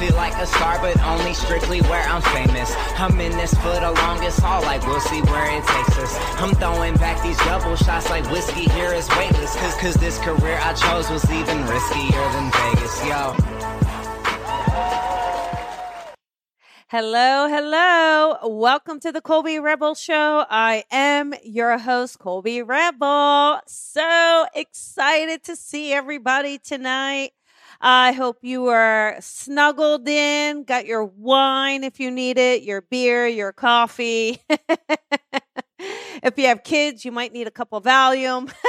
feel like a star, but only strictly where I'm famous. I'm in this for the longest haul, like we'll see where it takes us. I'm throwing back these double shots like whiskey here is weightless. Cause, cause this career I chose was even riskier than Vegas, yo. Hello, hello. Welcome to the Colby Rebel Show. I am your host, Colby Rebel. So excited to see everybody tonight. I hope you are snuggled in, got your wine if you need it, your beer, your coffee. if you have kids, you might need a couple Valium.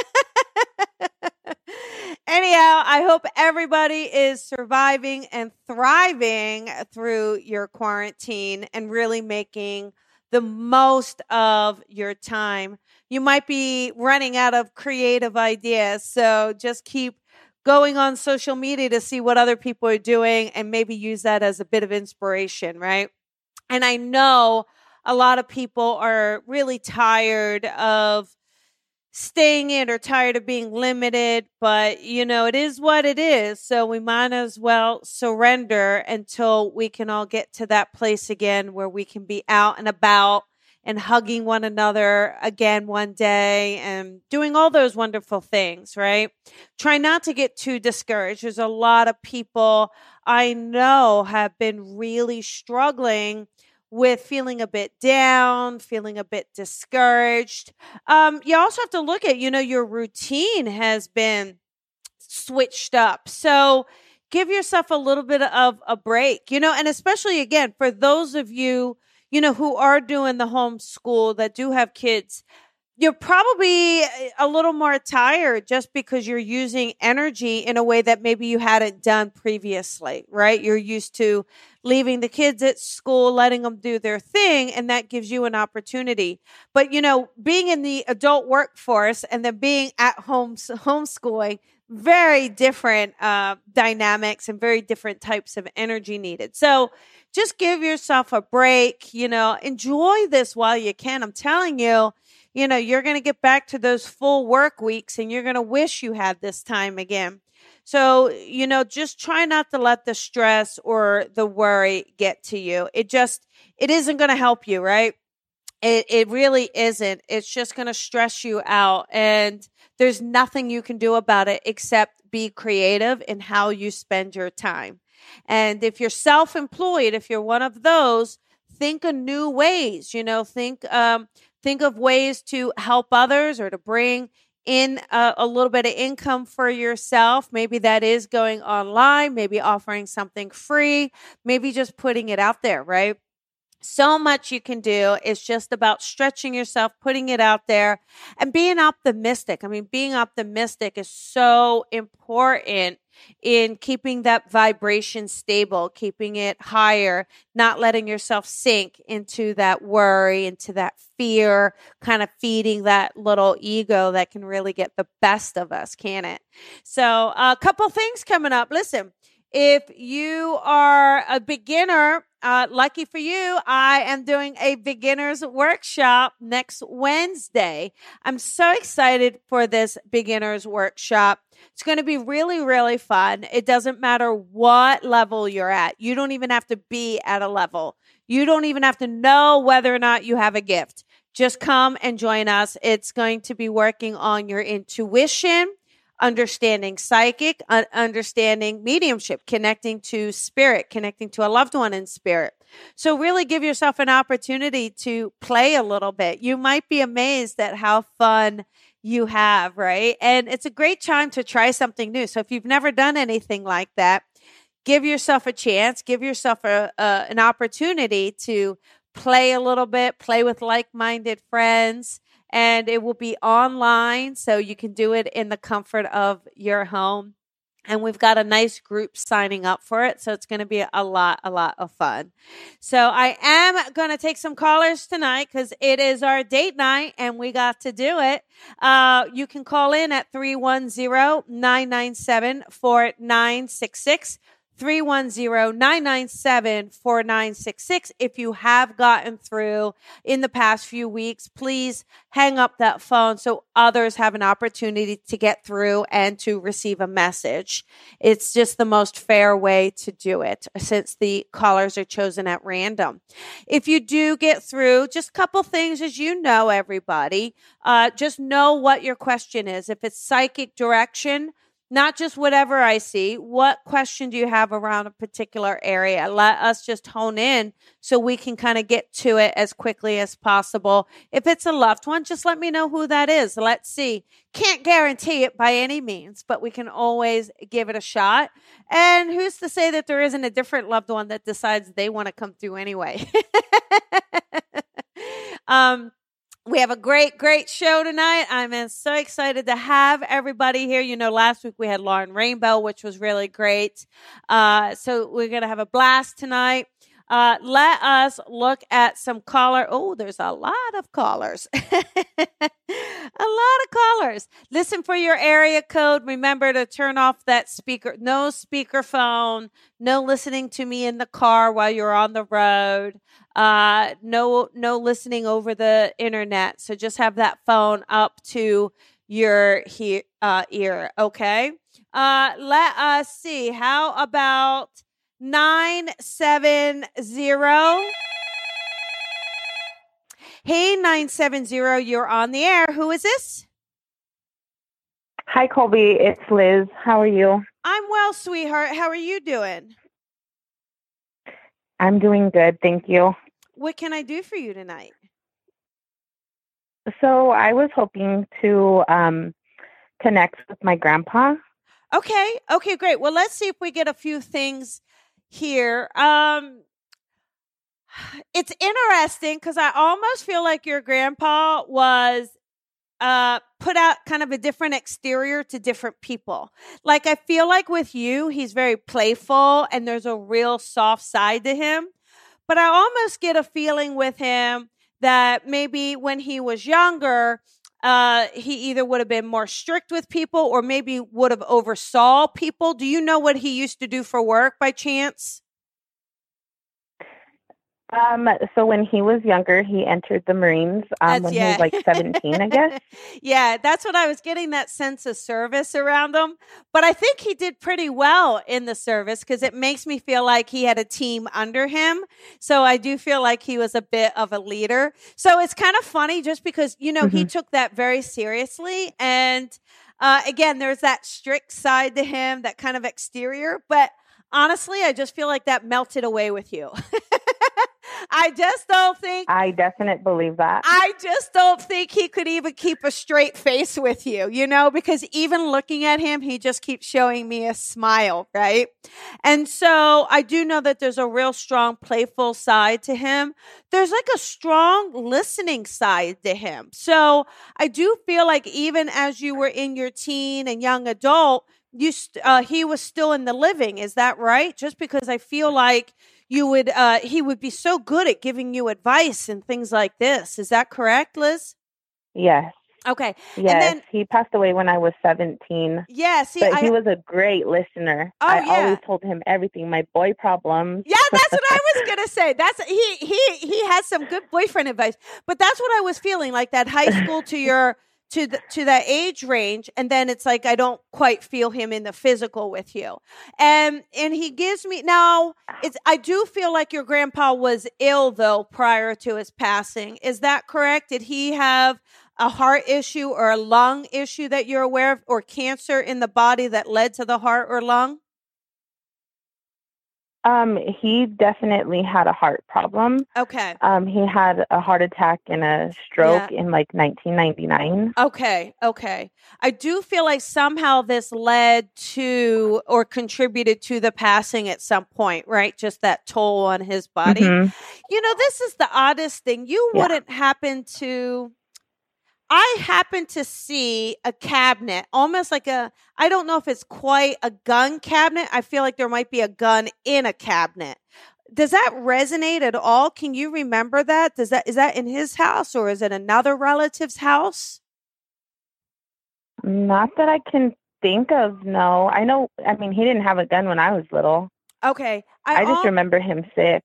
Anyhow, I hope everybody is surviving and thriving through your quarantine and really making the most of your time. You might be running out of creative ideas, so just keep going on social media to see what other people are doing and maybe use that as a bit of inspiration, right? And I know a lot of people are really tired of staying in or tired of being limited, but you know, it is what it is. So we might as well surrender until we can all get to that place again where we can be out and about and hugging one another again one day and doing all those wonderful things, right? Try not to get too discouraged. There's a lot of people I know have been really struggling with feeling a bit down, feeling a bit discouraged. Um, you also have to look at, you know, your routine has been switched up. So give yourself a little bit of a break, you know, and especially again, for those of you, you know, who are doing the homeschool that do have kids, you're probably eh, a little more tired just because you're using energy in a way that maybe you hadn't done previously, right? You're used to leaving the kids at school, letting them do their thing, and that gives you an opportunity. But, you know, being in the adult workforce and then being at home homeschooling, very different uh, dynamics and very different types of energy needed. So just give yourself a break, you know, enjoy this while you can. I'm telling you, you know, you're going to get back to those full work weeks and you're going to wish you had this time again. So, you know, just try not to let the stress or the worry get to you. It just, it isn't going to help you, right? It, it really isn't. It's just going to stress you out. And there's nothing you can do about it except be creative in how you spend your time. And if you're self employed, if you're one of those, think of new ways, you know, think, um, think of ways to help others or to bring in a, a, little bit of income for yourself. Maybe that is going online, maybe offering something free, maybe just putting it out there, right? So much you can do. It's just about stretching yourself, putting it out there, and being optimistic. I mean, being optimistic is so important in keeping that vibration stable, keeping it higher, not letting yourself sink into that worry, into that fear, kind of feeding that little ego that can really get the best of us, can it? So, a couple things coming up. Listen, if you are a beginner, uh, lucky for you, I am doing a beginner's workshop next Wednesday. I'm so excited for this beginner's workshop. It's going to be really, really fun. It doesn't matter what level you're at. You don't even have to be at a level. You don't even have to know whether or not you have a gift. Just come and join us. It's going to be working on your intuition understanding psychic, uh, understanding mediumship, connecting to spirit, connecting to a loved one in spirit. So really give yourself an opportunity to play a little bit. You might be amazed at how fun you have, right? And it's a great time to try something new. So if you've never done anything like that, give yourself a chance, give yourself a, a an opportunity to play a little bit, play with like-minded friends and it will be online so you can do it in the comfort of your home. And we've got a nice group signing up for it. So it's going to be a lot, a lot of fun. So I am going to take some callers tonight because it is our date night and we got to do it. Uh, you can call in at 310 997 4966. 310 997 4966. If you have gotten through in the past few weeks, please hang up that phone so others have an opportunity to get through and to receive a message. It's just the most fair way to do it since the callers are chosen at random. If you do get through, just a couple things as you know, everybody, uh, just know what your question is. If it's psychic direction, not just whatever I see. What question do you have around a particular area? Let us just hone in so we can kind of get to it as quickly as possible. If it's a loved one, just let me know who that is. Let's see. Can't guarantee it by any means, but we can always give it a shot. And who's to say that there isn't a different loved one that decides they want to come through anyway? um, we have a great, great show tonight. I'm so excited to have everybody here. You know, last week we had Lauren Rainbow, which was really great. Uh, so we're going to have a blast tonight. Uh, let us look at some caller. Oh, there's a lot of callers. a lot of callers. Listen for your area code. Remember to turn off that speaker. No speakerphone. No listening to me in the car while you're on the road. Uh, no, no listening over the internet. So just have that phone up to your he- uh, ear. Okay. Uh, let us see. How about 970. Hey, 970, you're on the air. Who is this? Hi, Colby. It's Liz. How are you? I'm well, sweetheart. How are you doing? I'm doing good. Thank you. What can I do for you tonight? So, I was hoping to um, connect with my grandpa. Okay. Okay, great. Well, let's see if we get a few things here. Um, it's interesting because I almost feel like your grandpa was uh, put out kind of a different exterior to different people. Like I feel like with you, he's very playful and there's a real soft side to him. But I almost get a feeling with him that maybe when he was younger, uh, he either would have been more strict with people or maybe would have oversaw people. Do you know what he used to do for work by chance? Um, so when he was younger, he entered the Marines um, when yeah. he was like 17, I guess. yeah, that's what I was getting that sense of service around him. But I think he did pretty well in the service because it makes me feel like he had a team under him. So I do feel like he was a bit of a leader. So it's kind of funny just because, you know, mm-hmm. he took that very seriously. And uh, again, there's that strict side to him, that kind of exterior. But honestly, I just feel like that melted away with you. I just don't think I definitely believe that. I just don't think he could even keep a straight face with you, you know, because even looking at him, he just keeps showing me a smile, right? And so I do know that there's a real strong playful side to him. There's like a strong listening side to him. So I do feel like even as you were in your teen and young adult, you st- uh, he was still in the living. Is that right? Just because I feel like you would uh, he would be so good at giving you advice and things like this. Is that correct, Liz? Yes. Okay. Yes, then, he passed away when I was 17. Yeah, see, but I, he was a great listener. Oh, I yeah. always told him everything, my boy problems. Yeah, that's what I was gonna say. That's he he he has some good boyfriend advice. But that's what I was feeling like that high school to your to the, to that age range and then it's like I don't quite feel him in the physical with you. And and he gives me now it's I do feel like your grandpa was ill though prior to his passing. Is that correct? Did he have a heart issue or a lung issue that you're aware of or cancer in the body that led to the heart or lung? Um, he definitely had a heart problem. Okay. Um, he had a heart attack and a stroke yeah. in like 1999. Okay. Okay. I do feel like somehow this led to or contributed to the passing at some point, right? Just that toll on his body. Mm-hmm. You know, this is the oddest thing. You yeah. wouldn't happen to I happened to see a cabinet, almost like a, I don't know if it's quite a gun cabinet. I feel like there might be a gun in a cabinet. Does that resonate at all? Can you remember that? Does that, is that in his house or is it another relative's house? Not that I can think of, no. I know, I mean, he didn't have a gun when I was little. Okay. I, I just al- remember him sick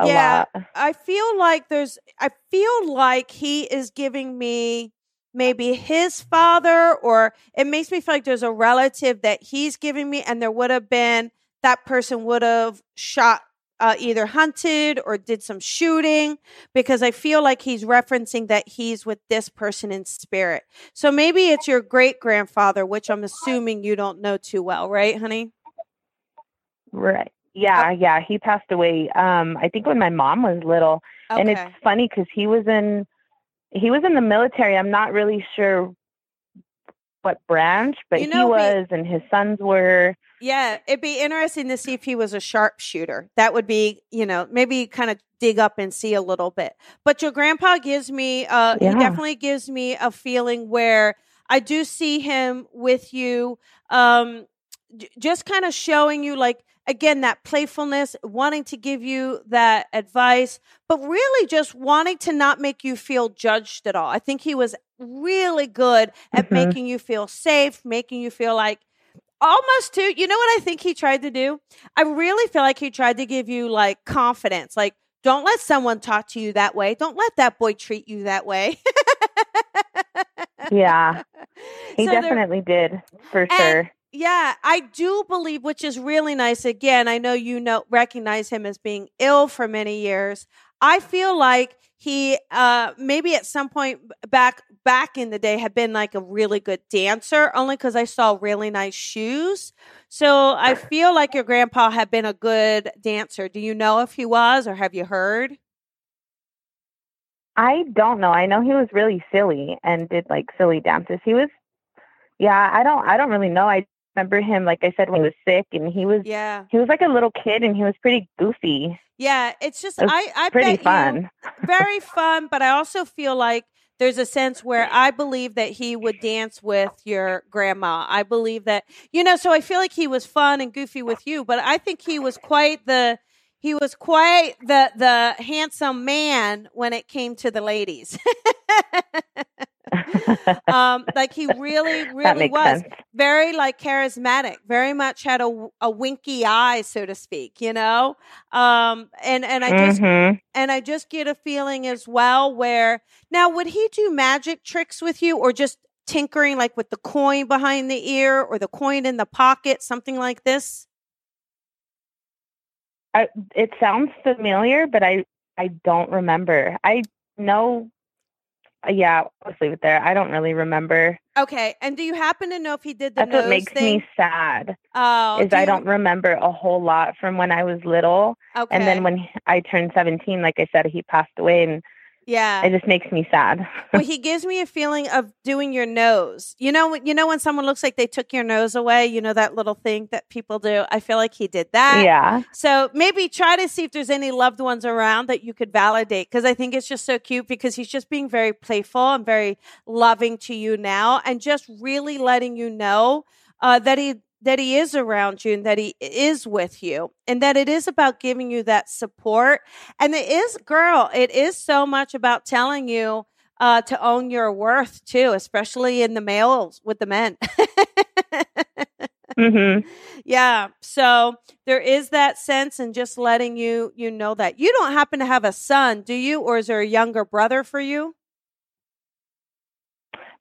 a yeah, lot. I feel like there's I feel like he is giving me maybe his father or it makes me feel like there's a relative that he's giving me and there would have been that person would have shot uh, either hunted or did some shooting because I feel like he's referencing that he's with this person in spirit. So maybe it's your great grandfather, which I'm assuming you don't know too well, right, honey? Right. Yeah, oh. yeah. He passed away. Um, I think when my mom was little, okay. and it's funny because he was in he was in the military. I'm not really sure what branch, but you know, he was, and his sons were. Yeah, it'd be interesting to see if he was a sharpshooter. That would be, you know, maybe kind of dig up and see a little bit. But your grandpa gives me, uh, yeah. he definitely gives me a feeling where I do see him with you, um, just kind of showing you like again that playfulness wanting to give you that advice but really just wanting to not make you feel judged at all i think he was really good at mm-hmm. making you feel safe, making you feel like almost too, you know what I think he tried to do? I really feel like he tried to give you like confidence. Like, don't let someone talk to you that way. Don't let that boy treat you that way. yeah. He so definitely did, for sure. Yeah, I do believe, which is really nice. Again, I know you know recognize him as being ill for many years. I feel like he uh maybe at some point back back in the day had been like a really good dancer only because I saw really nice shoes. So I feel like your grandpa had been a good dancer. Do you know if he was or have you heard? I don't know. I know he was really silly and did like silly dances. He was yeah, I don't I don't really know. I remember him like I said when he mm. was sick and he was yeah. he was like a little kid and he was pretty goofy. Yeah, it's just it I I pretty fun. You, very fun, but I also feel like there's a sense where I believe that he would dance with your grandma. I believe that, you know, so I feel like he was fun and goofy with you, but I think he was quite the he was quite the the handsome man when it came to the ladies. um, like he really, really was sense. very like charismatic. Very much had a, a winky eye, so to speak. You know, um, and and I just mm-hmm. and I just get a feeling as well where now would he do magic tricks with you or just tinkering like with the coin behind the ear or the coin in the pocket, something like this? I, it sounds familiar, but I I don't remember. I know Uh, yeah, let's leave it there. I don't really remember. Okay, and do you happen to know if he did the That's what makes thing? me sad. Oh, is do I you- don't remember a whole lot from when I was little, Okay, and then when I turned seventeen, like I said, he passed away, and yeah, it just makes me sad. well, he gives me a feeling of doing your nose. You know, you know when someone looks like they took your nose away. You know that little thing that people do. I feel like he did that. yeah, So maybe try to see if there's any loved ones around that you could validate because I think it's just so cute because he's just being very playful and very loving to you now and just really letting you know uh, that he that he is around you and that he is with you and that it is about giving you that support. And it is girl it is so much about telling you uh, to own your worth too especially in the males with the men. Mm-hmm. yeah so there is that sense and just letting you you know that. You don't happen to have a son do you? Or is there a younger brother for you?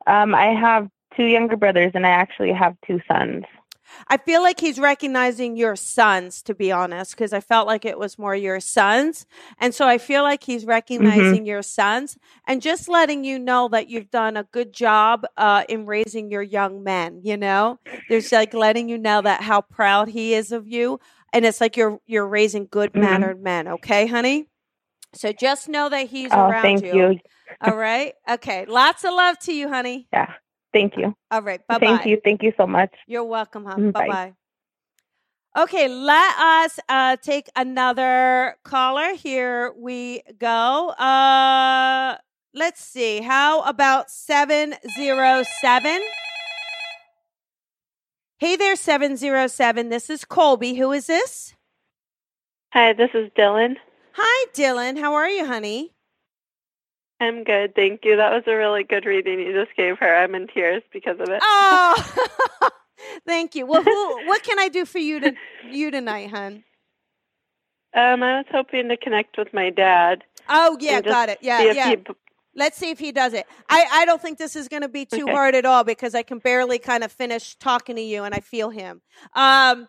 Um, I have two younger brothers, and I actually have two sons. I feel like he's recognizing your sons, to be honest, because I felt like it was more your sons. And so I feel like he's recognizing mm-hmm. your sons and just letting you know that you've done a good job uh, in raising your young men. You know, there's like letting you know that how proud he is of you. And it's like you're you're raising good mannered mm-hmm. men, okay, honey? So just know that he's oh, around thank you. you. All right. Okay. Lots of love to you, honey. Yeah. Thank you. All right. Bye bye. Thank you. Thank you so much. You're welcome, hon. Bye Bye. bye. Okay, let us uh, take another caller. Here we go. Uh, let's see. How about 707? Hey there, 707. This is Colby. Who is this? Hi, this is Dylan. Hi, Dylan. How are you, honey? I'm good, thank you. That was a really good reading you just gave her. I'm in tears because of it. Oh, thank you. Well, who, what can I do for you to you tonight, hun? Um, I was hoping to connect with my dad. Oh yeah, got it. Yeah, yeah. He... Let's see if he does it. I, I don't think this is going to be too okay. hard at all because I can barely kind of finish talking to you and I feel him. Um,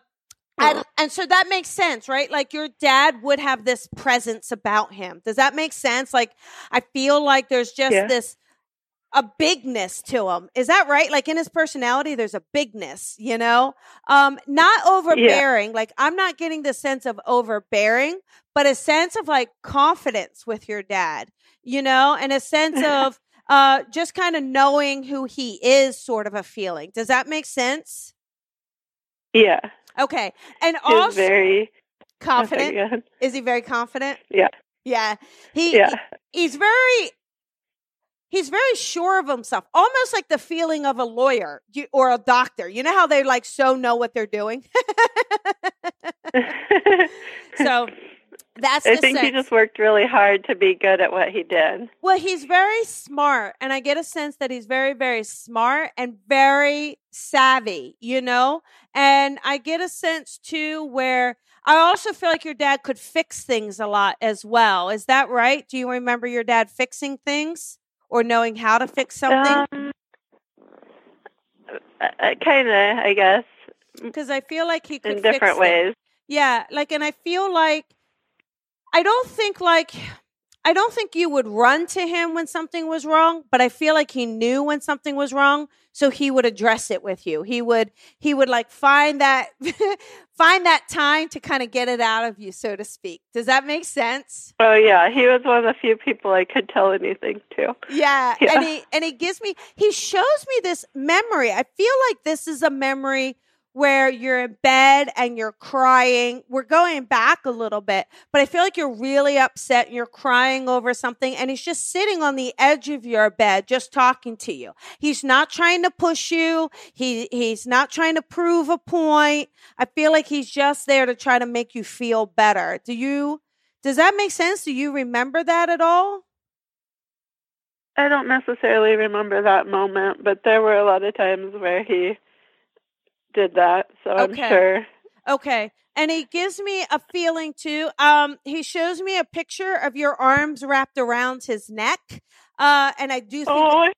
and, and so that makes sense, right? Like your dad would have this presence about him. Does that make sense? Like I feel like there's just yeah. this a bigness to him. Is that right? Like in his personality, there's a bigness, you know? Um, not overbearing. Yeah. Like I'm not getting the sense of overbearing, but a sense of like confidence with your dad, you know, and a sense of uh just kind of knowing who he is, sort of a feeling. Does that make sense? Yeah. Okay. And He's also very confident. Is he very confident? Yeah. Yeah. He, yeah. He, he's very he's very sure of himself, almost like the feeling of a lawyer or a doctor. You know how they like so know what they're doing? so that's I think sense. he just worked really hard to be good at what he did. Well, he's very smart, and I get a sense that he's very, very smart and very savvy, you know? And I get a sense too where I also feel like your dad could fix things a lot as well. Is that right? Do you remember your dad fixing things or knowing how to fix something? Um, kind of, I guess. Because I feel like he could in different ways. It. Yeah, like, and I feel like I don't think like I don't think you would run to him when something was wrong, but I feel like he knew when something was wrong, so he would address it with you. He would he would like find that find that time to kind of get it out of you, so to speak. Does that make sense? Oh yeah, he was one of the few people I could tell anything to. Yeah, yeah. and he and he gives me he shows me this memory. I feel like this is a memory where you're in bed and you're crying. We're going back a little bit, but I feel like you're really upset and you're crying over something and he's just sitting on the edge of your bed just talking to you. He's not trying to push you. He he's not trying to prove a point. I feel like he's just there to try to make you feel better. Do you does that make sense? Do you remember that at all? I don't necessarily remember that moment, but there were a lot of times where he did that, so okay. I'm sure. Okay. And he gives me a feeling too. Um, he shows me a picture of your arms wrapped around his neck. Uh, and I do think. Oh,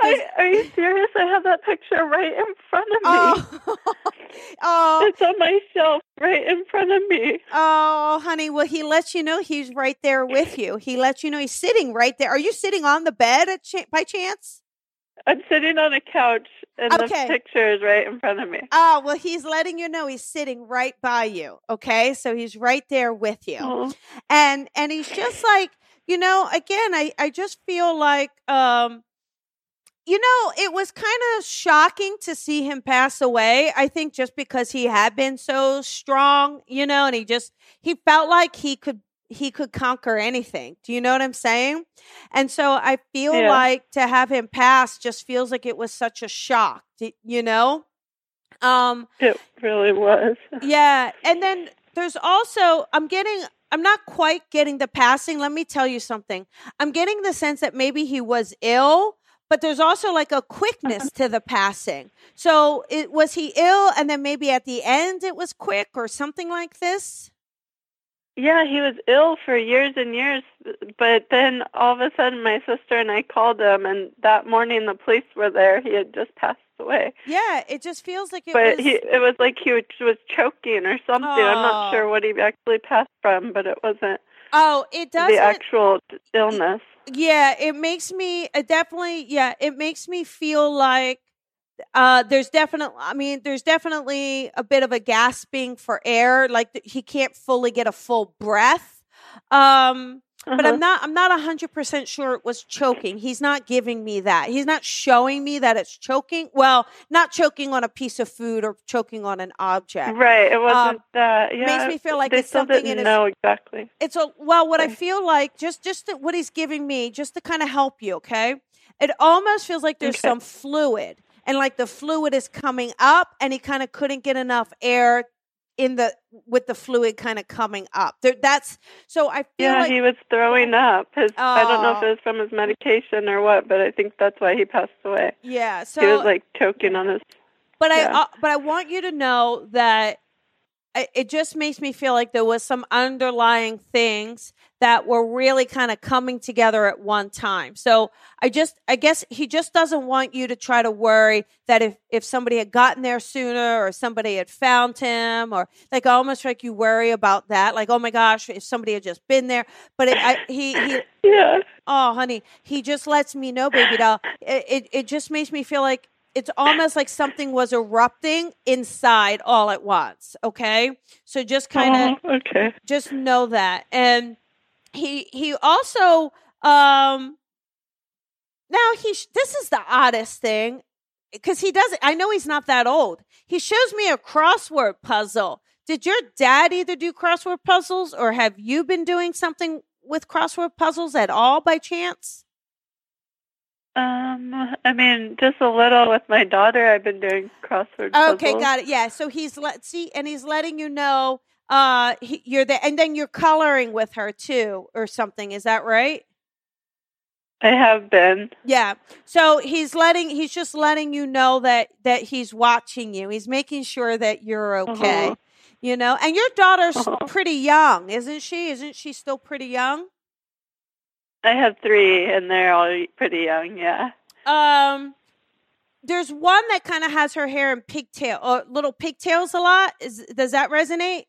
I, are you serious? I have that picture right in front of me. Oh, oh, it's on my shelf right in front of me. Oh, honey. Well, he lets you know he's right there with you. He lets you know he's sitting right there. Are you sitting on the bed ch- by chance? I'm sitting on a couch and okay. the picture is right in front of me. Oh, well, he's letting you know he's sitting right by you. Okay. So he's right there with you. Oh. And and he's just like, you know, again, I, I just feel like um you know, it was kind of shocking to see him pass away. I think just because he had been so strong, you know, and he just he felt like he could he could conquer anything. Do you know what I'm saying? And so I feel yeah. like to have him pass just feels like it was such a shock, you know? Um It really was. yeah, and then there's also I'm getting I'm not quite getting the passing. Let me tell you something. I'm getting the sense that maybe he was ill, but there's also like a quickness uh-huh. to the passing. So, it was he ill and then maybe at the end it was quick or something like this? Yeah, he was ill for years and years, but then all of a sudden my sister and I called him, and that morning the police were there. He had just passed away. Yeah, it just feels like it but was. He, it was like he was choking or something. Oh. I'm not sure what he actually passed from, but it wasn't. Oh, it does the actual illness. Yeah, it makes me it definitely. Yeah, it makes me feel like uh, there's definitely, I mean, there's definitely a bit of a gasping for air. Like he can't fully get a full breath. Um, uh-huh. but I'm uh-huh. not, I'm not a hundred percent sure it was choking. He's not giving me that. He's not showing me that it's choking. Well, not choking on a piece of food or choking on an object. Right. It wasn't um, that. Yeah. Makes me feel like they it's something in his. know exactly. It's a well. What I feel like just just what he's giving me, just to kind of help you. Okay. It almost feels like there's okay. some fluid and like the fluid is coming up and he kind of couldn't get enough air in the with the fluid kind of coming up. There, that's so I feel yeah like, he was throwing up. His oh. I don't know if it was from his medication or what, but I think that's why he passed away. Yeah, so he was like choking on his. But yeah. I uh, but I want you to know that it just makes me feel like there was some underlying things that were really kind of coming together at one time. So I just, I guess he just doesn't want you to try to worry that if, if somebody had gotten there sooner or somebody had found him or like almost like you worry about that. Like, oh my gosh, if somebody had just been there. But it, I, he, he, yeah. Oh, honey, he just lets me know, baby doll. It, it, it just makes me feel like it's almost like something was erupting inside all at once. Okay. So just kind of, oh, okay. Just know that. And he, he also, um, now he, this is the oddest thing because he doesn't, I know he's not that old. He shows me a crossword puzzle. Did your dad either do crossword puzzles or have you been doing something with crossword puzzles at all by chance? Um, I mean, just a little with my daughter. I've been doing crossword. Puzzles. Okay, got it. Yeah, so he's let see, and he's letting you know uh he, you're there, and then you're coloring with her too, or something. Is that right? I have been. Yeah. So he's letting he's just letting you know that that he's watching you. He's making sure that you're okay. Uh-huh. You know, and your daughter's uh-huh. pretty young, isn't she? Isn't she still pretty young? I have three, and they're all pretty young. Yeah. Um, there's one that kind of has her hair in pigtail, or uh, little pigtails a lot. Is does that resonate?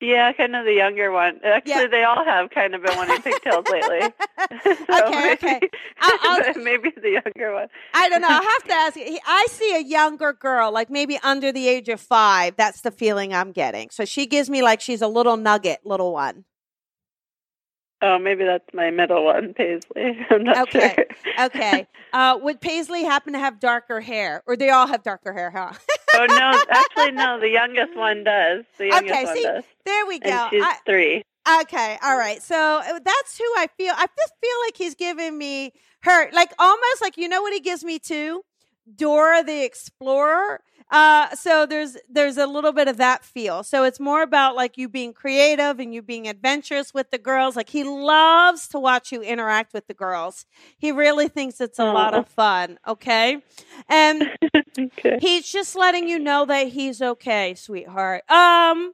Yeah, kind of the younger one. Actually, yeah. they all have kind of been wanting pigtails lately. so okay, okay. I'll, I'll, maybe the younger one. I don't know. I'll have to ask. I see a younger girl, like maybe under the age of five. That's the feeling I'm getting. So she gives me like she's a little nugget, little one. Oh, maybe that's my middle one, Paisley. I'm not okay. sure. okay. Uh, would Paisley happen to have darker hair, or they all have darker hair? Huh? Oh no, actually no. The youngest one does. The youngest okay, one see, does. there we go. And she's I, three. Okay, all right. So uh, that's who I feel. I just feel like he's giving me her, like almost like you know what he gives me too, Dora the Explorer. Uh, so there's there's a little bit of that feel. So it's more about like you being creative and you being adventurous with the girls. Like he loves to watch you interact with the girls. He really thinks it's a Aww. lot of fun. Okay, and okay. he's just letting you know that he's okay, sweetheart. Um,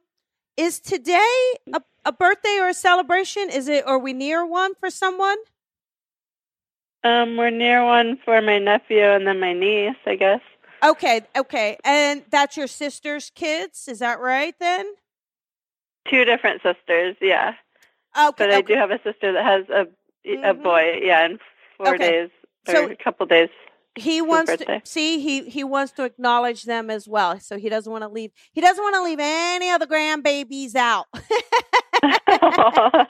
is today a, a birthday or a celebration? Is it? Are we near one for someone? Um, we're near one for my nephew and then my niece, I guess. Okay, okay. And that's your sister's kids, is that right then? Two different sisters, yeah. Okay. But okay. I do have a sister that has a mm-hmm. a boy, yeah, in four okay. days or so a couple days. He wants to see he he wants to acknowledge them as well. So he doesn't want to leave he doesn't want to leave any of the grandbabies out.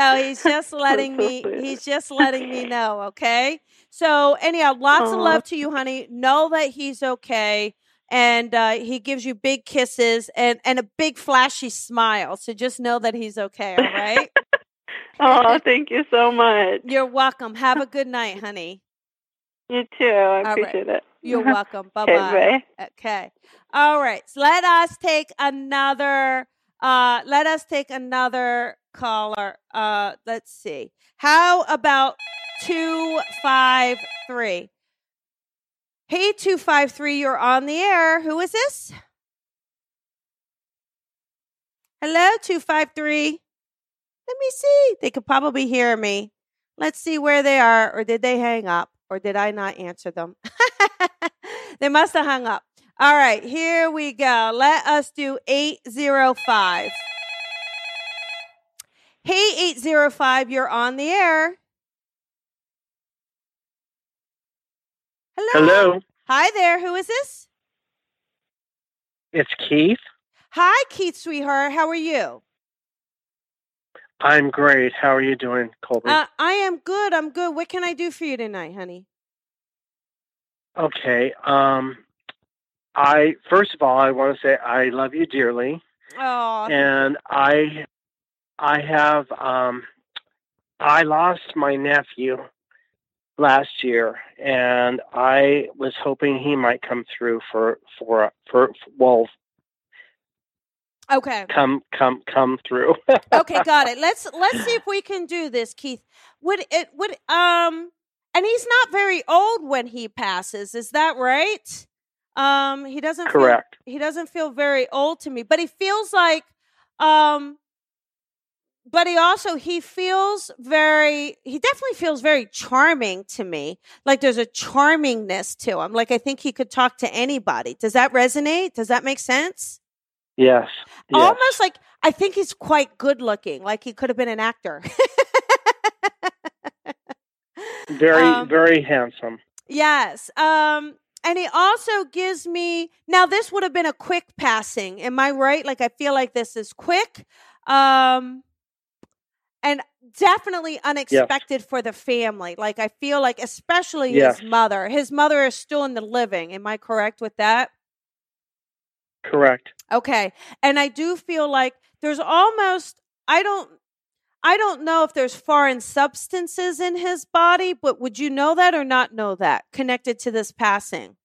so he's just letting me he's just letting me know, okay? So anyhow, lots Aww. of love to you, honey. Know that he's okay. And uh, he gives you big kisses and, and a big flashy smile. So just know that he's okay, all right? oh, thank you so much. You're welcome. Have a good night, honey. You too. I all appreciate right. it. You're welcome. Bye bye. Okay. All right. So let us take another uh let us take another caller. Uh let's see. How about 253. Hey, 253, you're on the air. Who is this? Hello, 253. Let me see. They could probably hear me. Let's see where they are, or did they hang up, or did I not answer them? they must have hung up. All right, here we go. Let us do 805. Hey, 805, you're on the air. Hello. Hello. Hi there. Who is this? It's Keith. Hi, Keith, sweetheart. How are you? I'm great. How are you doing, Colby? Uh, I am good. I'm good. What can I do for you tonight, honey? Okay. Um, I first of all, I want to say I love you dearly. Oh. And I, I have, um, I lost my nephew last year, and I was hoping he might come through for for for, well. Okay. Come come come through. okay, got it. Let's let's see if we can do this, Keith. Would it would um and he's not very old when he passes, is that right? Um, he doesn't correct. Feel, he doesn't feel very old to me, but he feels like, um, but he also he feels very he definitely feels very charming to me. Like there's a charmingness to him. Like i think he could talk to anybody. Does that resonate? Does that make sense? Yes, yes. almost like i think he's quite good looking. Like he could have been an actor. Very um, very handsome. Yes. Um and he also gives me now this would have been a quick passing. Am i right? Like i feel like this is quick. Um and definitely unexpected yes. for the family. Like I feel like especially yes. his mother. His mother is still in the living. Am I correct with that? Correct. Okay. And I do feel like there's almost I don't I don't know if there's foreign substances in his body, but would you know that or not know that connected to this passing?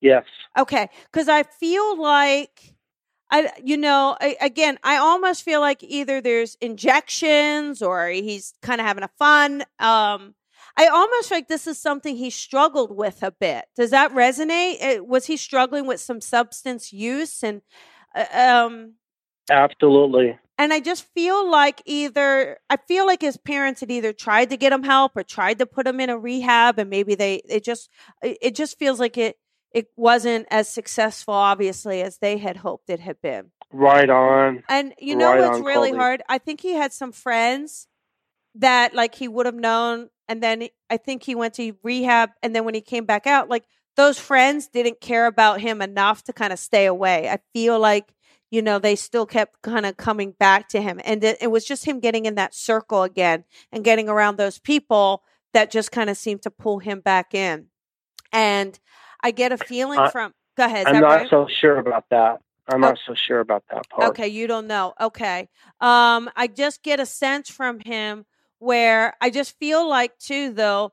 Yes. Okay, cuz I feel like I, you know, I, again, I almost feel like either there's injections or he's kind of having a fun. Um, I almost feel like this is something he struggled with a bit. Does that resonate? Uh, was he struggling with some substance use and, uh, um, absolutely. And I just feel like either I feel like his parents had either tried to get him help or tried to put him in a rehab, and maybe they it just it just feels like it it wasn't as successful, obviously, as they had hoped it had been. Right on. And you know right what's really Colby. hard? I think he had some friends that like he would have known, and then I think he went to rehab, and then when he came back out, like those friends didn't care about him enough to kind of stay away. I feel like you know they still kept kind of coming back to him, and it, it was just him getting in that circle again and getting around those people that just kind of seemed to pull him back in. And I get a feeling from. Go ahead. I'm not right? so sure about that. I'm oh. not so sure about that part. Okay, you don't know. Okay. Um, I just get a sense from him where I just feel like too, though.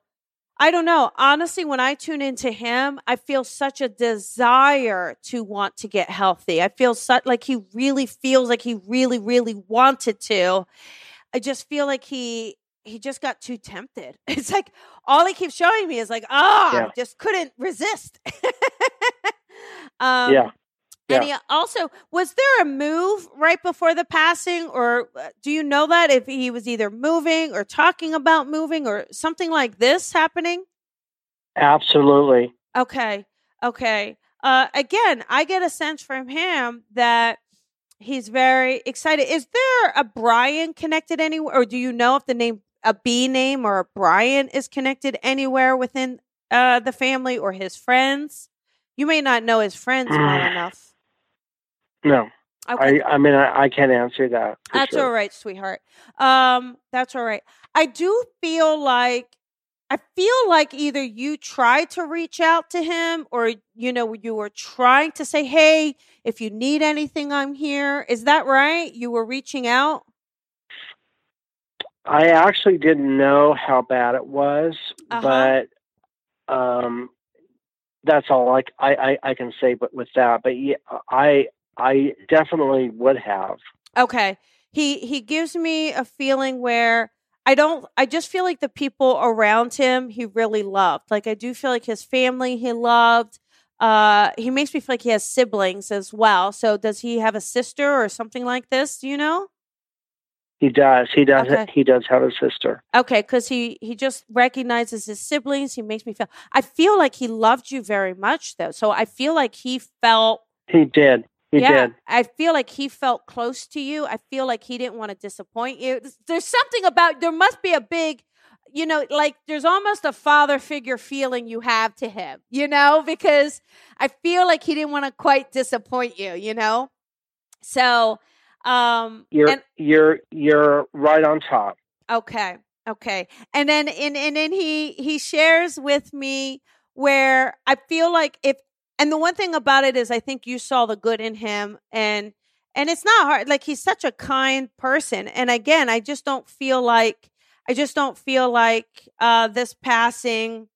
I don't know. Honestly, when I tune into him, I feel such a desire to want to get healthy. I feel such like he really feels like he really, really wanted to. I just feel like he he just got too tempted. It's like all he keeps showing me is like, ah, oh, yeah. just couldn't resist. um, yeah. And he also was there a move right before the passing, or uh, do you know that if he was either moving or talking about moving or something like this happening? Absolutely. Okay. Okay. Uh, again, I get a sense from him that he's very excited. Is there a Brian connected anywhere, or do you know if the name a B name or a Brian is connected anywhere within uh, the family or his friends? You may not know his friends well mm. enough. No. Okay. I, I mean, I, I can't answer that. That's sure. all right, sweetheart. Um, that's all right. I do feel like I feel like either you tried to reach out to him or you know you were trying to say, "Hey, if you need anything, I'm here." Is that right? You were reaching out? I actually didn't know how bad it was, uh-huh. but um, that's all I, I, I can say. But with that, but yeah, I I definitely would have. Okay, he he gives me a feeling where I don't. I just feel like the people around him he really loved. Like I do feel like his family he loved. Uh, he makes me feel like he has siblings as well. So does he have a sister or something like this? Do you know? He does. He does. Okay. He does have a sister. Okay, because he he just recognizes his siblings. He makes me feel. I feel like he loved you very much, though. So I feel like he felt. He did. He yeah, did. I feel like he felt close to you. I feel like he didn't want to disappoint you. There's something about there must be a big, you know, like there's almost a father figure feeling you have to him, you know, because I feel like he didn't want to quite disappoint you, you know. So um, you're and, you're you're right on top. Okay, okay, and then and and then he he shares with me where I feel like if and the one thing about it is I think you saw the good in him and and it's not hard like he's such a kind person and again I just don't feel like I just don't feel like uh this passing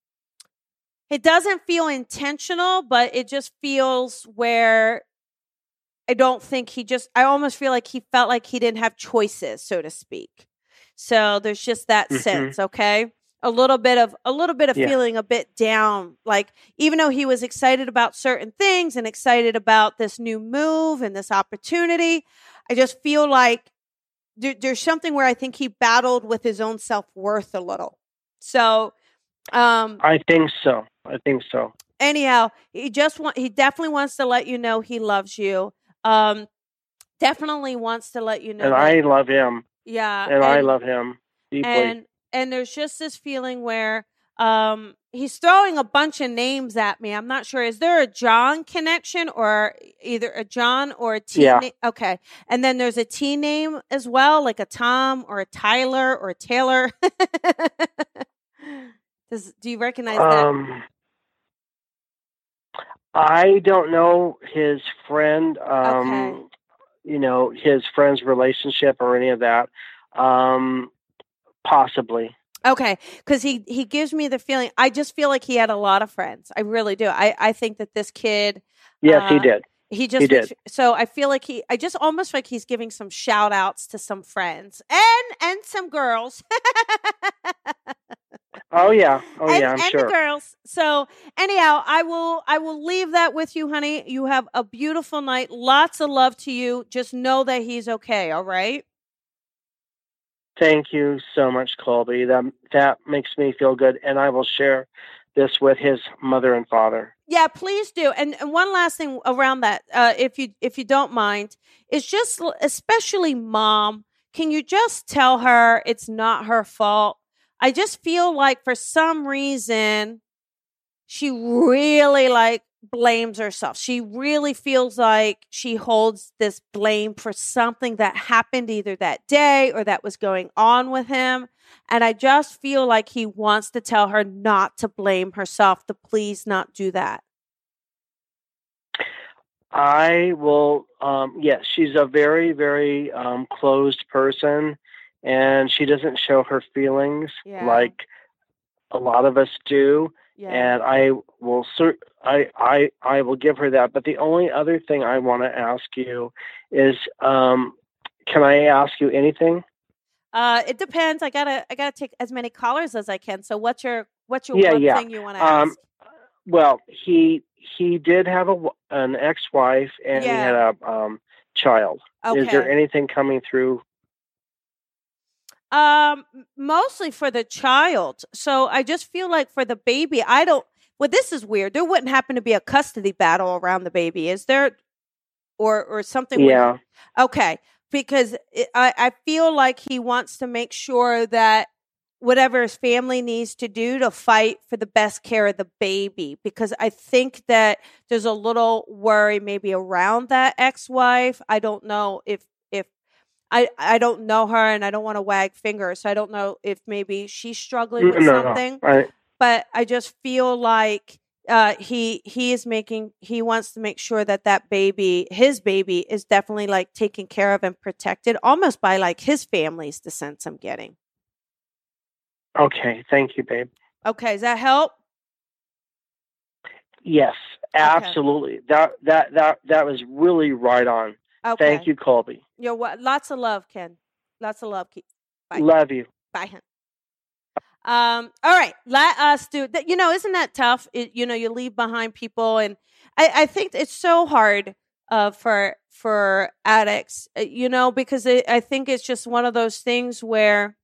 it doesn't feel intentional but it just feels where I don't think he just, I almost feel like he felt like he didn't have choices, so to speak. So there's just that mm-hmm. sense, okay? a little bit of a little bit of Yeah. feeling a bit down like even though he was excited about certain things and excited about this new move and this opportunity i just feel like there, there's something where i think he battled with his own self-worth a little so um I think so. I think so. anyhow he just want he definitely wants to let you know he loves you um definitely wants to let you know And that- I love him. yeah And I love him deeply. and and there's just this feeling where um he's throwing a bunch of names at me i'm not sure is there a john connection or either a john or a t Yeah. na- okay and then there's a t name as well like a tom or a tyler or a taylor Does, do you recognize that Um, I don't know his friend, um, Okay. you know, his friend's relationship or any of that. Um, possibly. Okay, because he he gives me the feeling. I just feel like he had a lot of friends. I really do. I I think that this kid. Yes, he Uh, did. He just did. so I feel like he I just almost like he's giving some shout outs to some friends and and some girls. Oh yeah. Oh and, yeah. I'm and sure. the girls. So anyhow, I will I will leave that with you, honey. You have a beautiful night. Lots of love to you. Just know that he's okay, all right? Thank you so much, Colby. That that makes me feel good, and I will share this with his mother and father. Yeah, please do. And, and one last thing around that, uh, if you if you don't mind, is just especially mom. Can you just tell her it's not her fault? I just feel like for some reason she really like blames herself. She really feels like she holds this blame for something that happened either that day or that was going on with him. And I just feel like he wants to tell her not to blame herself, to please not do that. I will. Um, yes, she's a very, very um, closed person, and she doesn't show her feelings Yeah. like a lot of us do. Yeah. And I will. I I I will give her that. But the only other thing I want to ask you is, um, can I ask you anything? Uh, it depends. I gotta I gotta take as many callers as I can. So what's your what's your Yeah, one yeah. thing you want to ask? Um, well, he he did have a an ex-wife, and he had a um, child. okay. Is there anything coming through? Um, mostly for the child. So I just feel like for the baby, I don't. Well, this is weird. There wouldn't happen to be a custody battle around the baby, is there? Or or something? Yeah. Okay, because it, I I feel like he wants to make sure that whatever his family needs to do to fight for the best care of the baby because I think that there's a little worry maybe around that ex-wife. I don't know if I I don't know her and I don't want to wag fingers. So I don't know if maybe she's struggling with no, something, no. I, but I just feel like uh, he he is making he wants to make sure that that baby his baby is definitely like taken care of and protected almost by like his family's the sense I'm getting. okay. Thank you, babe. Okay, does that help? Yes, absolutely. That that that that was really right on. Okay. Thank you, Colby. You're what? Lots of love, Ken. Lots of love. Keith. Bye. Love you. Bye. Um. All right. Let us do that. You know, isn't that tough? It, you know, you leave behind people, and I, I think it's so hard uh, for for addicts. uh, You know, because it, I think it's just one of those things where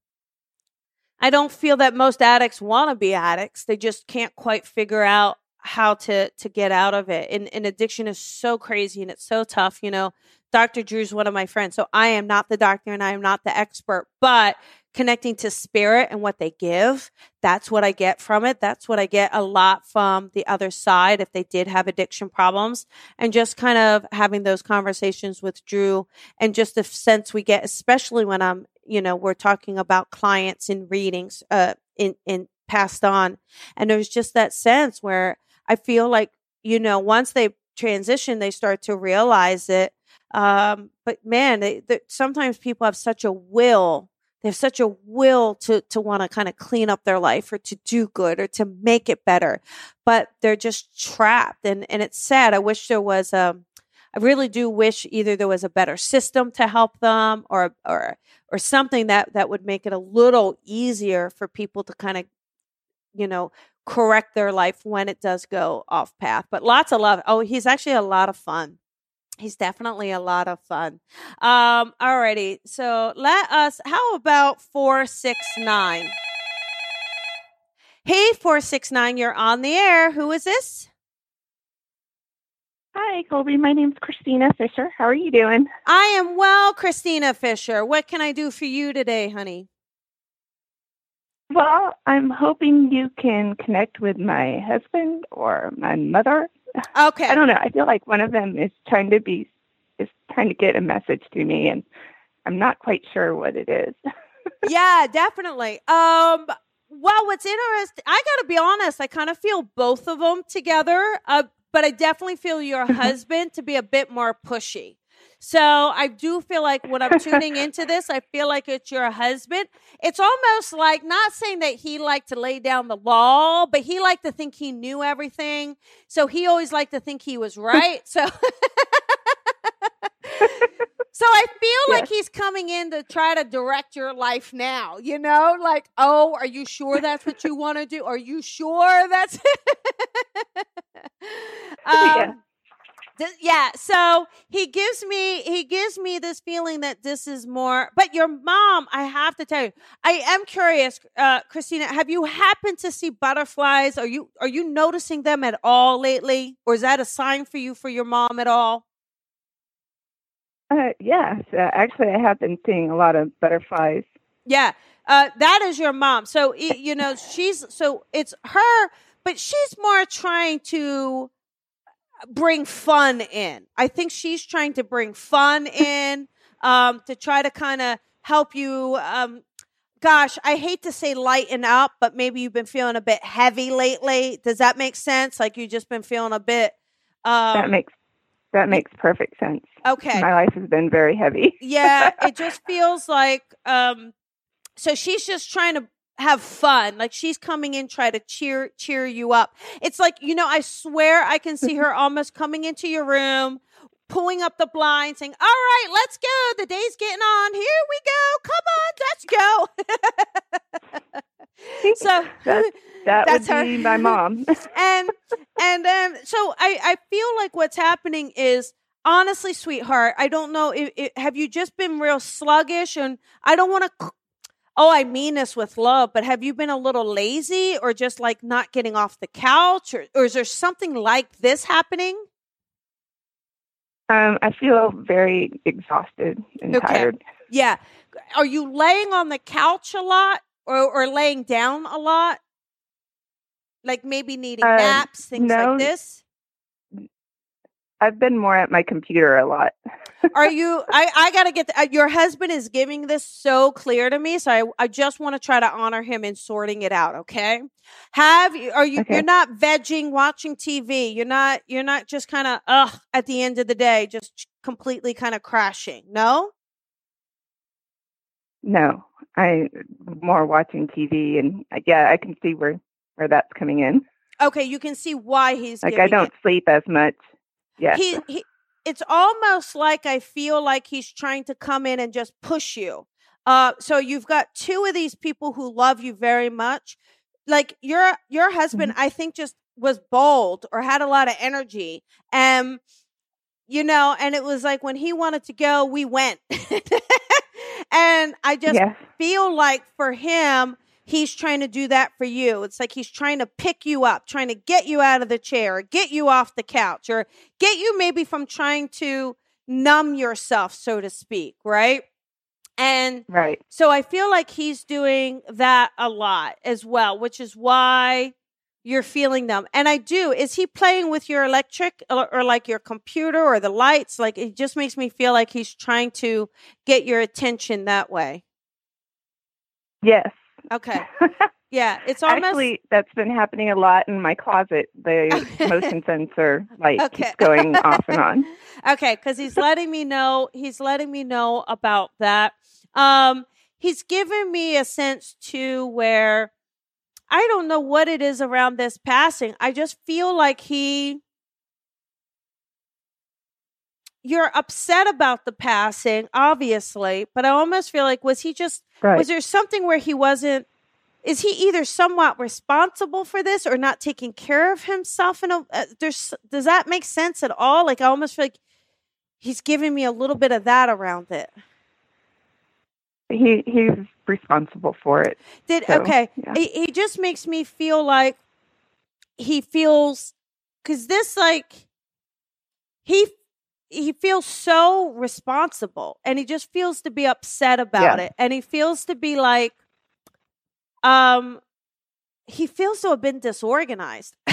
I don't feel that most addicts want to be addicts. They just can't quite figure out how to to get out of it. And, and addiction is so crazy and it's so tough. You know, Dr. Drew's one of my friends, so I am not the doctor and I am not the expert, but connecting to spirit and what they give, that's what I get from it. That's what I get a lot from the other side if they did have addiction problems and just kind of having those conversations with Drew and just the sense we get, especially when I'm, you know, we're talking about clients in readings, uh, in, in passed on. And there's just that sense where I feel like, you know, once they transition, they start to realize it. Um, but man, they, sometimes people have such a will they have such a will to to want to kind of clean up their life or to do good or to make it better but they're just trapped and and it's sad i wish there was a i really do wish either there was a better system to help them or or or something that that would make it a little easier for people to kind of you know, correct their life when it does go off path. But lots of love. Oh, he's actually a lot of fun. He's definitely a lot of fun. Um, alrighty. So let us how about four six nine? Hey, four six nine, you're on the air. Who is this? Hi, Colby. My name's Christina Fisher. How are you doing? I am well, Christina Fisher. What can I do for you today, honey? Well, I'm hoping you can connect with my husband or my mother. Okay. I don't know. I feel like one of them is trying to be is trying to get a message to me and I'm not quite sure what it is. yeah, definitely. Um well, what's interesting, I got to be honest, I kind of feel both of them together. Uh, but I definitely feel your husband to be a bit more pushy. So I do feel like when I'm tuning into this, I feel like it's your husband. It's almost like not saying that he liked to lay down the law, but he liked to think he knew everything. So he always liked to think he was right. So So I feel yes. like he's coming in to try to direct your life now, you know? Like, oh, are you sure that's what you want to do? Are you sure that's um, yeah yeah so he gives me he gives me this feeling that this is more but your mom i have to tell you i am curious uh christina have you happened to see butterflies? Are you are you noticing them at all lately? Or is that a sign for you for your mom at all? Uh yes uh, actually i have been seeing a lot of butterflies. Yeah uh that is your mom. So you know she's so it's her but she's more trying to bring fun in. I think she's trying to bring fun in um, to try to kind of help you. Um, gosh, I hate to say lighten up, but maybe you've been feeling a bit heavy lately. Does that make sense? Like you've just been feeling a bit. Um, that makes that makes perfect sense. Okay, my life has been very heavy. yeah, it just feels like. Um, so she's just trying to have fun. Like she's coming in, try to cheer cheer you up. It's like you know, I swear I can see her almost coming into your room, pulling up the blind, saying, "All right, let's go. The day's getting on. Here we go. Come on, let's go." so that, that that's would be her. my mom. and and then so I I feel like what's happening is honestly, sweetheart, I don't know. If, if, have you just been real sluggish? And I don't want to oh, I mean this with love, but have you been a little lazy or just like not getting off the couch or, or is there something like this happening? Um, I feel very exhausted and okay. tired. Yeah. Are you laying on the couch a lot or, or laying down a lot? Like maybe needing um, naps, things no, like this? I've been more at my computer a lot. Are you? I I gotta get. The, uh, your husband is giving this so clear to me, so I I just want to try to honor him in sorting it out. Okay. Have you? Are you? Okay. You're not vegging, watching TV. You're not. You're not just kind of ugh at the end of the day, just completely kind of crashing. No. No, I more watching TV, and uh, yeah, I can see where where that's coming in. Okay, you can see why he's like I don't it. sleep as much. Yeah. He, he it's almost like I feel like he's trying to come in and just push you. Uh, so you've got two of these people who love you very much. Like your your husband, mm-hmm. I think just was bold or had a lot of energy. And you know, and it was like when he wanted to go, we went. and I just yeah. feel like for him, he's trying to do that for you. It's like he's trying to pick you up, trying to get you out of the chair, or get you off the couch, or get you maybe from trying to numb yourself, so to speak, right? And right. So I feel like he's doing that a lot as well, which is why you're feeling them. And I do. Is he playing with your electric or, or, like your computer or the lights? Like it just makes me feel like he's trying to get your attention that way. Yes. Okay. Yeah, it's almost actually that's been happening a lot in my closet. The motion sensor light okay. keeps going off and on. Okay, because he's letting me know. He's letting me know about that. Um, he's given me a sense too where I don't know what it is around this passing. I just feel like he. You're upset about the passing, obviously, but I almost feel like was he just right. was there something where he wasn't is he either somewhat responsible for this or not taking care of himself? And uh, there's does that make sense at all? Like I almost feel like he's giving me a little bit of that around it. He he's responsible for it. Did so, okay? Yeah. He, he just makes me feel like he feels because this like he he feels so responsible and he just feels to be upset about yeah. it and he feels to be like um he feels to have been disorganized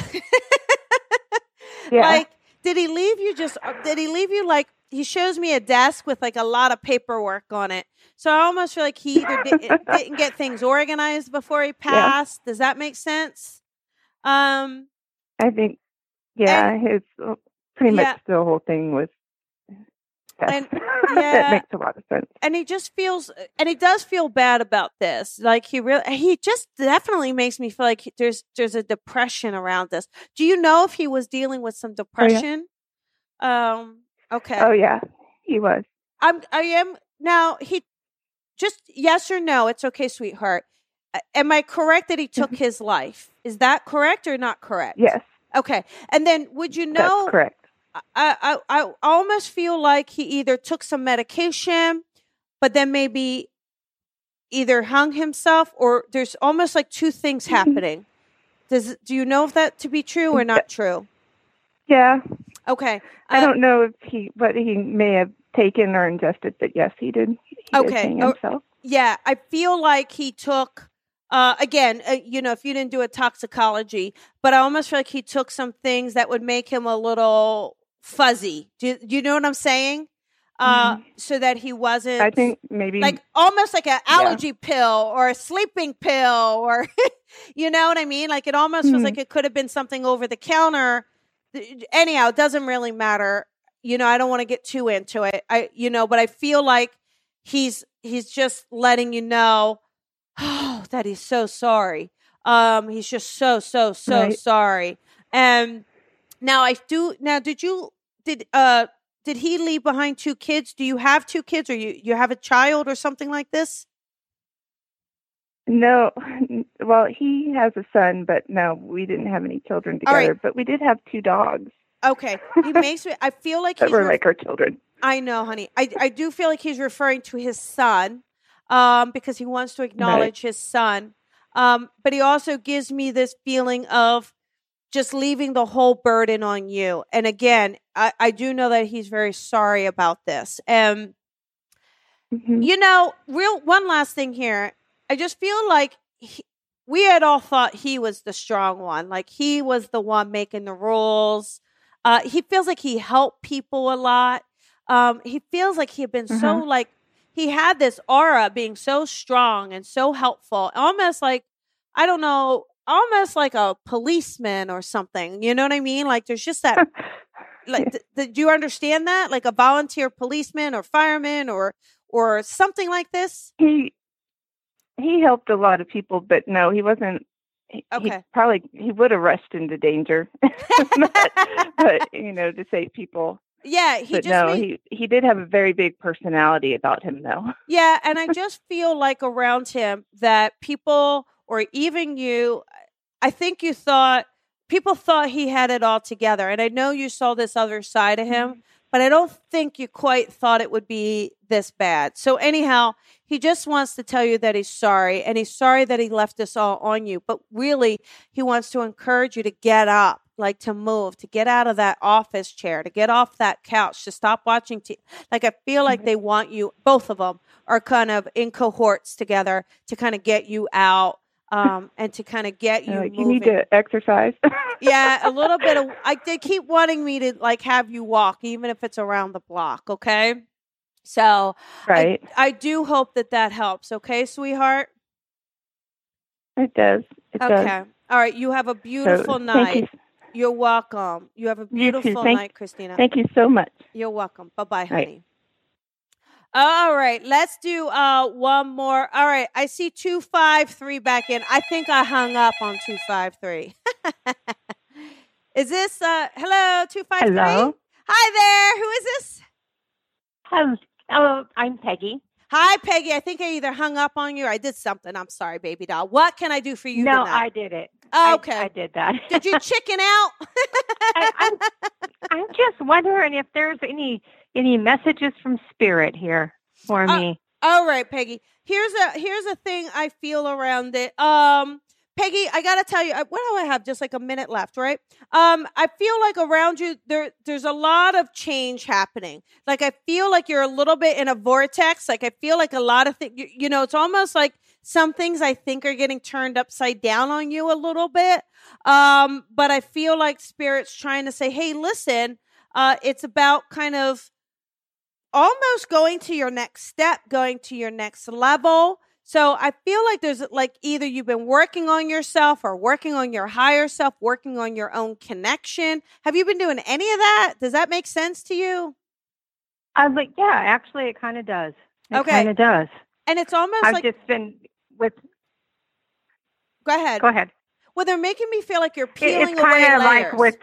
yeah. like did he leave you just uh, did he leave you like he shows me a desk with like a lot of paperwork on it so i almost feel like he either did, not get things organized before he passed yeah. does that make sense um i think yeah and, his uh, pretty much the whole thing was and yeah, that makes a lot of sense. And he just feels, and he does feel bad about this. Like he really, he just definitely makes me feel like there's there's a depression around this. Do you know if he was dealing with some depression? Oh, yeah. Um. Okay. Oh yeah, he was. I'm. I am now. He just yes or no. It's okay, sweetheart. Am I correct that he took mm-hmm. his life? Is that correct or not correct? Yes. Okay. And then would you know? That's correct I, I, I almost feel like he either took some medication, but then maybe either hung himself or there's almost like two things mm-hmm. happening. Does do you know if that to be true or not true? Yeah. Okay. I don't know if he what he may have taken or ingested, but yes, he did. He okay. Did himself. yeah, I feel like he took uh, again, uh, you know, if you didn't do a toxicology, but I almost feel like he took some things that would make him a little fuzzy. Do, do you know what I'm saying? Uh, mm so that he wasn't. I think maybe like almost like an allergy yeah. pill or a sleeping pill, or you know what I mean. Like it almost mm was like mm-hmm. it could have been something over the counter. Anyhow, it doesn't really matter. You know, I don't want to get too into it. I, you know, but I feel like he's he's just letting you know oh, that he's so sorry. Um, he's just so so so right. sorry. And now I do. Now, did you did uh did he leave behind two kids? Do you have two kids, or you you have a child, or something like this? No, well, he has a son, but no, we didn't have any children together. Right. But we did have two dogs. Okay, he makes me. I feel like that were ref- like our children. I know, honey. I I do feel like he's referring to his son, um, because he wants to acknowledge right. his son. Um, but he also gives me this feeling of just leaving the whole burden on you. And again, I, I do know that he's very sorry about this. And mm-hmm. you know, real one last thing here. I just feel like he, we had all thought he was the strong one, like he was the one making the rules. Uh, he feels like he helped people a lot. Um, he feels like he had been mm-hmm. so like he had this aura being so strong and so helpful, almost like I don't know almost like a policeman or something. You know what I mean? Like there's just that. like, th- th- do you understand that? Like a volunteer policeman or fireman or or something like this. He he helped a lot of people, but no, he wasn't. He, okay. He probably he would have rushed into danger, but, but, you know to save people. Yeah, he but just no, made... he he did have a very big personality about him, though. Yeah, and I just feel like around him that people or even you, I think you thought people thought he had it all together. And I know you saw this other side of him, mm-hmm. but I don't think you quite thought it would be this bad. So, anyhow, he just wants to tell you that he's sorry and he's sorry that he left this all on you. But really, he wants to encourage you to get up, like to move, to get out of that office chair, to get off that couch, to stop watching. T- like, I feel like mm-hmm. they want you, both of them are kind of in cohorts together to kind of get you out um, and to kind of get you. Uh, you need to exercise. yeah, a little bit of. I they keep wanting me to like have you walk, even if it's around the block. Okay, so right. I, I do hope that that helps. Okay, sweetheart. It does. It okay. Does. All right. You have a beautiful so, night. You. are welcome. You have a beautiful night, Christina. Thank you so much. You're welcome. Bye bye, honey. All right, let's do uh one more. All right, I see two five three back in. I think I hung up on two five three. is this uh hello two five three? Hello. Hi there. Who is this? Um, oh, I'm Peggy. Hi, Peggy. I think I either hung up on you or I did something. I'm sorry, baby doll. What can I do for you? No, tonight? I did it. Oh, okay, I, I, did that. did you chicken out? I, I'm, I'm just wondering if there's any any messages from spirit here for uh, me. All right, Peggy. Here's a here's a thing I feel around it. Um, Peggy, I gotta tell you, what do I have? Just like a minute left, right? Um, I feel like around you there there's a lot of change happening. Like I feel like you're a little bit in a vortex. Like I feel like a lot of things. You, you know, it's almost like some things I think are getting turned upside down on you a little bit. Um, but I feel like spirit's trying to say, hey, listen, uh, it's about kind of almost going to your next step, going to your next level. So I feel like there's like either you've been working on yourself or working on your higher self, working on your own connection. Have you been doing any of that? Does that make sense to you? I was like, yeah, actually, it kind of does. It okay, kind of does. And it's almost I've like just been with. Go ahead. Go ahead. Well, they're making me feel like you're peeling it's kind of like with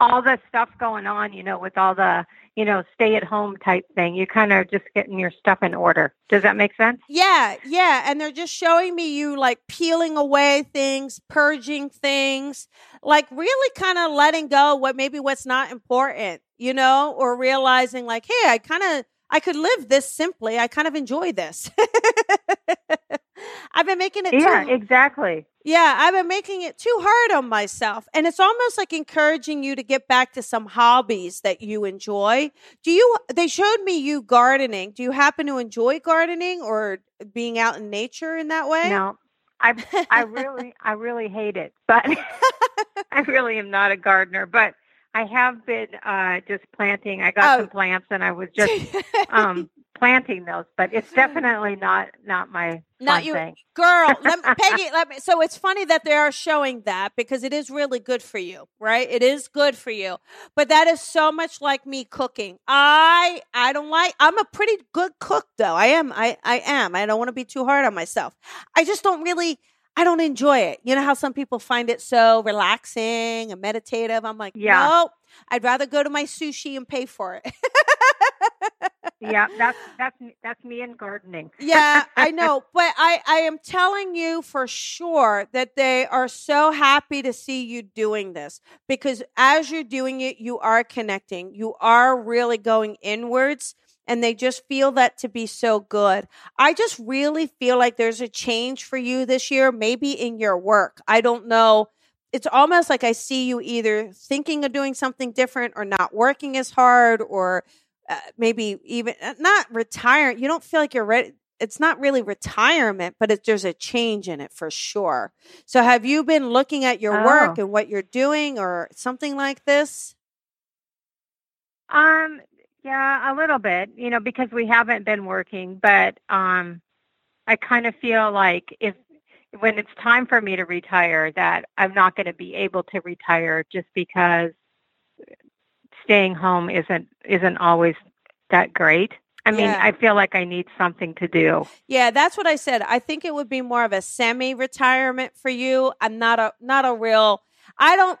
all the stuff going on, you know, with all the, you know, stay at home type thing. You kind of just getting your stuff in order. Does that make sense? Yeah, yeah. And they're just showing me you like peeling away things, purging things, like really kind of letting go what maybe what's not important, you know, or realizing like, hey, I kind of I could live this simply. I kind of enjoy this. I've been making it Yeah, too, exactly. Yeah, I've been making it too hard on myself. And it's almost like encouraging you to get back to some hobbies that you enjoy. Do you they showed me you gardening. Do you happen to enjoy gardening or being out in nature in that way? No. I I really I really hate it. But I really am not a gardener, but I have been uh, just planting. I got oh. some plants, and I was just um, planting those. But it's definitely not not my not you, thing. girl. let Peggy, let me. So it's funny that they are showing that because it is really good for you, right? It is good for you. But that is so much like me cooking. I I don't like. I'm a pretty good cook, though. I am. I I am. I don't want to be too hard on myself. I just don't really. I don't enjoy it. You know how some people find it so relaxing and meditative? I'm like, yeah. no, I'd rather go to my sushi and pay for it. yeah, that's that's that's me in gardening. yeah, I know, but I I am telling you for sure that they are so happy to see you doing this because as you're doing it, you are connecting. You are really going inwards and they just feel that to be so good. I just really feel like there's a change for you this year, maybe in your work. I don't know. It's almost like I see you either thinking of doing something different or not working as hard or uh, maybe even uh, not retiring. You don't feel like you're ready. It's not really retirement, but it, there's a change in it for sure. So, have you been looking at your oh. work and what you're doing or something like this? Um, yeah, a little bit, you know, because we haven't been working, but um I kind of feel like if when it's time for me to retire that I'm not going to be able to retire just because staying home isn't isn't always that great. I mean, yeah. I feel like I need something to do. Yeah, that's what I said. I think it would be more of a semi-retirement for you. I'm not a not a real I don't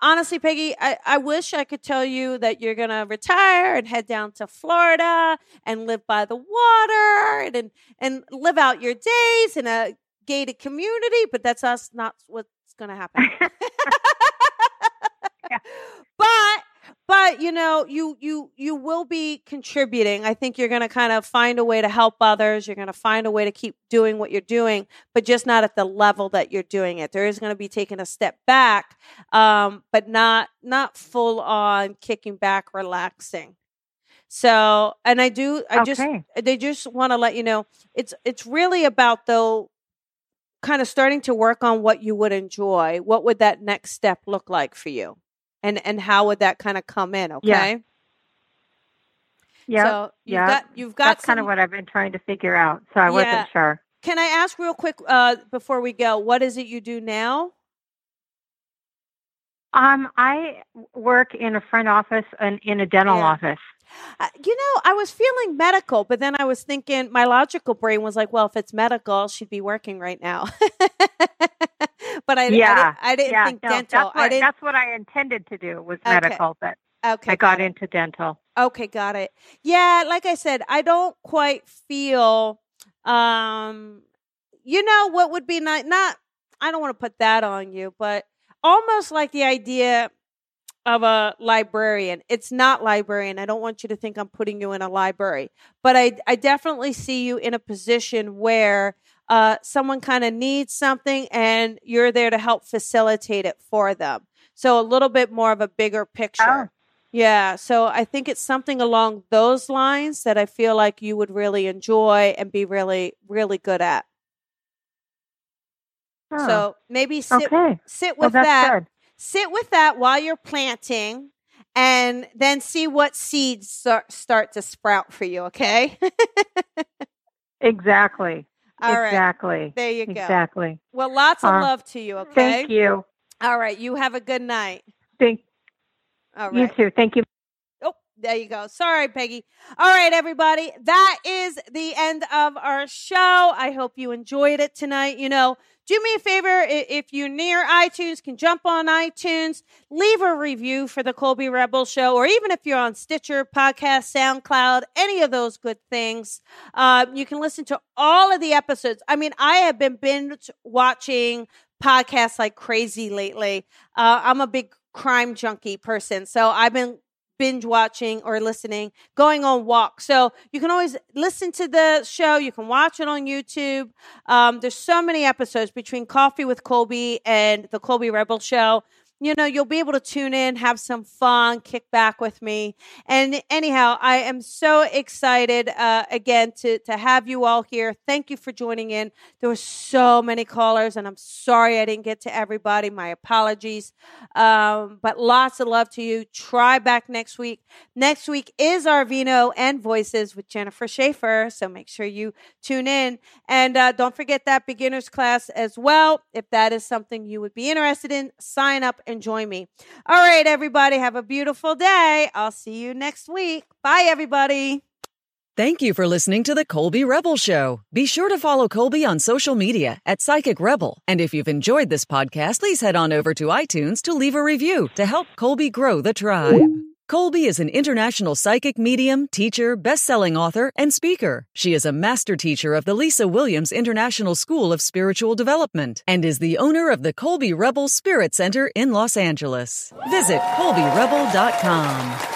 honestly, Peggy, I, I wish I could tell you that you're going to retire and head down to Florida and live by the water and, and live out your days in a gated community, but that's us not what's going to happen. yeah. But but you know you you you will be contributing. I think you're going to kind of find a way to help others. You're going to find a way to keep doing what you're doing but just not at the level that you're doing it. There is going to be taking a step back um, but not not full on kicking back relaxing. So and i do i okay. just they just want to let you know it's it's really about though kind of starting to work on what you would enjoy. What would that next step look like for you and and how would that kind of come in okay yeah. Yeah, so you've yeah. got you've got that's some, kind of what I've been trying to figure out. So I yeah. wasn't sure. Can I ask real quick uh, before we go? What is it you do now? Um, I work in a front office and in a dental yeah. office. Uh, you know, I was feeling medical, but then I was thinking my logical brain was like, well, if it's medical, she'd be working right now. but I, yeah, I, didn't, I didn't yeah, think no, dental. That's what, that's what I intended to do was medical, but Okay. I got into dental. Okay, got it. Yeah, like I said, I don't quite feel um you know what would be nice not I don't want to put that on you, but almost like the idea of a librarian. It's not librarian. I don't want you to think I'm putting you in a library, but I I definitely see you in a position where uh, someone kind of needs something and you're there to help facilitate it for them. So a little bit more of a bigger picture. Oh. Yeah, so I think it's something along those lines that I feel like you would really enjoy and be really, really good at. Oh. So maybe sit okay. sit with well, that. Good. Sit with that while you're planting, and then see what seeds start, start to sprout for you. Okay. exactly. All exactly. Right. There you go. Exactly. Well, lots of uh, love to you. Okay. Thank you. All right. You have a good night. Thank. All right. You too. Thank you. Oh, there you go. Sorry, Peggy. All right, everybody. That is the end of our show. I hope you enjoyed it tonight. You know, do me a favor if you're near iTunes, can jump on iTunes, leave a review for the Colby Rebel Show, or even if you're on Stitcher, Podcast, SoundCloud, any of those good things, uh, you can listen to all of the episodes. I mean, I have been binge watching podcasts like crazy lately. Uh, I'm a big crime junkie person, so I've been binge watching or listening, going on walks. So you can always listen to the show. You can watch it on YouTube. Um, there's so many episodes between Coffee with Colby and the Colby Rebel Show you know, you'll be able to tune in, have some fun, kick back with me. And anyhow, I am so excited uh, again to to have you all here. Thank you for joining in. There were so many callers, and I'm sorry I didn't get to everybody. My apologies. Um, but lots of love to you. Try back next week. Next week is our Vino and Voices with Jennifer Schaefer. So make sure you tune in. And uh, don't forget that beginners class as well. If that is something you would be interested in, sign up and join me. All right, everybody, have a beautiful day. I'll see you next week. Bye, everybody. Thank you for listening to the Colby Rebel Show. Be sure to follow Colby on social media at Psychic Rebel. And if you've enjoyed this podcast, please head on over to iTunes to leave a review to help Colby grow the tribe. Colby is an international psychic medium, teacher, best-selling author, and speaker. She is a master teacher of the Lisa Williams International School of Spiritual Development and is the owner of the Colby Rebel Spirit Center in Los Angeles. Visit colbyrebel.com.